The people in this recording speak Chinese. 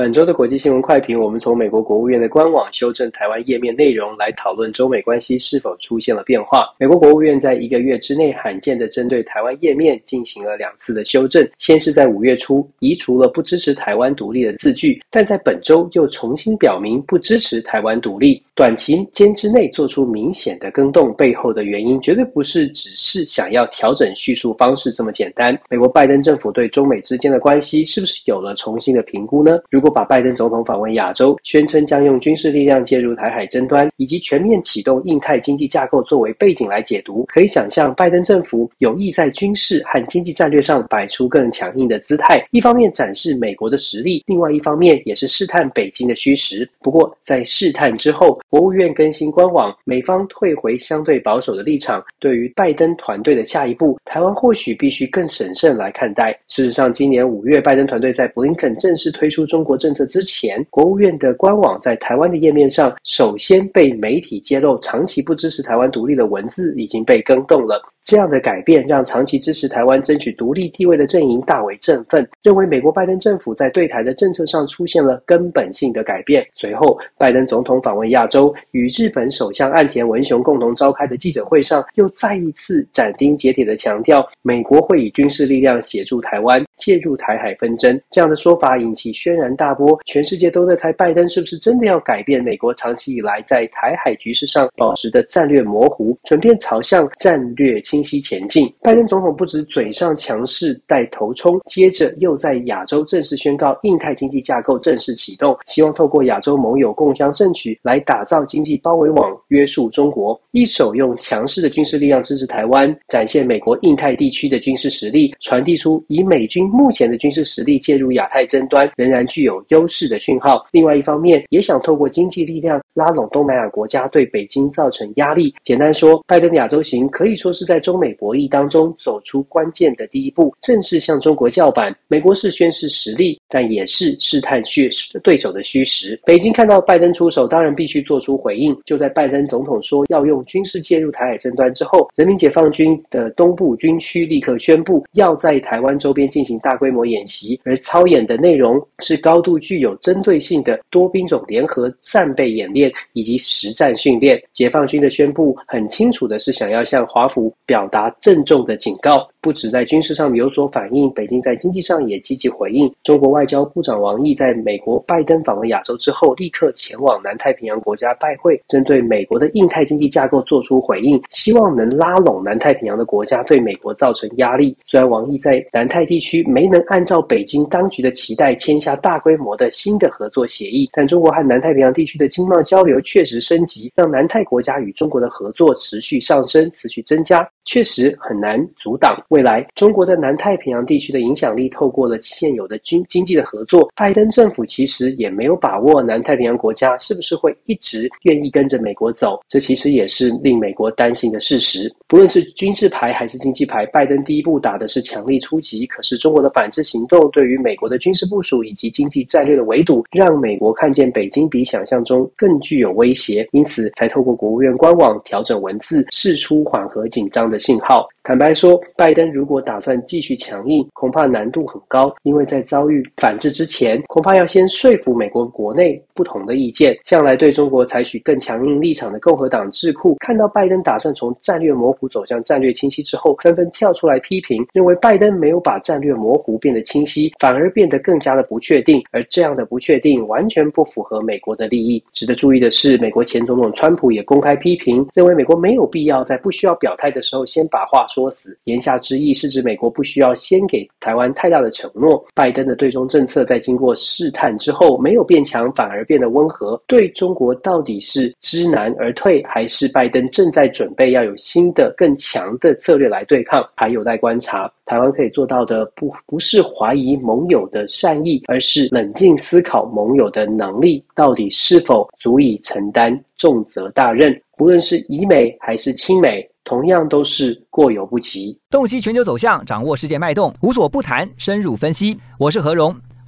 本周的国际新闻快评，我们从美国国务院的官网修正台湾页面内容来讨论中美关系是否出现了变化。美国国务院在一个月之内罕见地针对台湾页面进行了两次的修正，先是在五月初移除了不支持台湾独立的字句，但在本周又重新表明不支持台湾独立。短期间之内做出明显的更动，背后的原因绝对不是只是想要调整叙述方式这么简单。美国拜登政府对中美之间的关系是不是有了重新的评估呢？如果把拜登总统访问亚洲，宣称将用军事力量介入台海争端，以及全面启动印太经济架构作为背景来解读，可以想象拜登政府有意在军事和经济战略上摆出更强硬的姿态，一方面展示美国的实力，另外一方面也是试探北京的虚实。不过在试探之后，国务院更新官网，美方退回相对保守的立场。对于拜登团队的下一步，台湾或许必须更审慎来看待。事实上，今年五月，拜登团队在布林肯正式推出中国国政策之前，国务院的官网在台湾的页面上，首先被媒体揭露长期不支持台湾独立的文字已经被更动了。这样的改变让长期支持台湾争取独立地位的阵营大为振奋，认为美国拜登政府在对台的政策上出现了根本性的改变。随后，拜登总统访问亚洲，与日本首相岸田文雄共同召开的记者会上，又再一次斩钉截铁地强调，美国会以军事力量协助台湾介入台海纷争。这样的说法引起轩然大波，全世界都在猜拜登是不是真的要改变美国长期以来在台海局势上保持的战略模糊，转变朝向战略清晰前进。拜登总统不止嘴上强势带头冲，接着又在亚洲正式宣告印太经济架构正式启动，希望透过亚洲盟友共襄盛举来打造经济包围网，约束中国。一手用强势的军事力量支持台湾，展现美国印太地区的军事实力，传递出以美军目前的军事实力介入亚太争端仍然具有优势的讯号。另外一方面，也想透过经济力量拉拢东南亚国家，对北京造成压力。简单说，拜登亚洲行可以说是在中美博弈当中走出关键的第一步，正式向中国叫板。美国是宣示实力，但也是试探血对手的虚实。北京看到拜登出手，当然必须做出回应。就在拜登总统说要用军事介入台海争端之后，人民解放军的东部军区立刻宣布要在台湾周边进行大规模演习，而操演的内容是高度具有针对性的多兵种联合战备演练以及实战训练。解放军的宣布很清楚的是想要向华府表达。郑重的警告，不止在军事上有所反应，北京在经济上也积极回应。中国外交部长王毅在美国拜登访问亚洲之后，立刻前往南太平洋国家拜会，针对美国的印太经济架构做出回应，希望能拉拢南太平洋的国家对美国造成压力。虽然王毅在南太地区没能按照北京当局的期待签下大规模的新的合作协议，但中国和南太平洋地区的经贸交流确实升级，让南太国家与中国的合作持续上升、持续增加。确实很难阻挡未来中国在南太平洋地区的影响力。透过了现有的军经济的合作，拜登政府其实也没有把握南太平洋国家是不是会一直愿意跟着美国走。这其实也是令美国担心的事实。不论是军事牌还是经济牌，拜登第一步打的是强力出击。可是中国的反制行动对于美国的军事部署以及经济战略的围堵，让美国看见北京比想象中更具有威胁，因此才透过国务院官网调整文字，试出缓和紧张的信号。坦白说，拜登如果打算继续强硬，恐怕难度很高，因为在遭遇反制之前，恐怕要先说服美国国内不同的意见。向来对中国采取更强硬立场的共和党智库，看到拜登打算从战略模糊走向战略清晰之后，纷纷跳出来批评，认为拜登没有把战略模糊变得清晰，反而变得更加的不确定，而这样的不确定完全不符合美国的利益。值得注意的是，美国前总统川普也公开批评，认为美国没有必要在不需要表态的时候先把话说死。言下之意是指美国不需要先给台湾太大的承诺。拜登的对中政策在经过试探之后，没有变强，反而变得温和。对中国到底是知难而退，还是拜登正在准备要有新的更强的策略来对抗，还有待观察。台湾可以做到的不不是怀疑盟友的善意，而是冷静思考盟友的能力到底是否足以承担重责大任。不论是以美还是亲美，同样都是过犹不及。洞悉全球走向，掌握世界脉动，无所不谈，深入分析。我是何荣。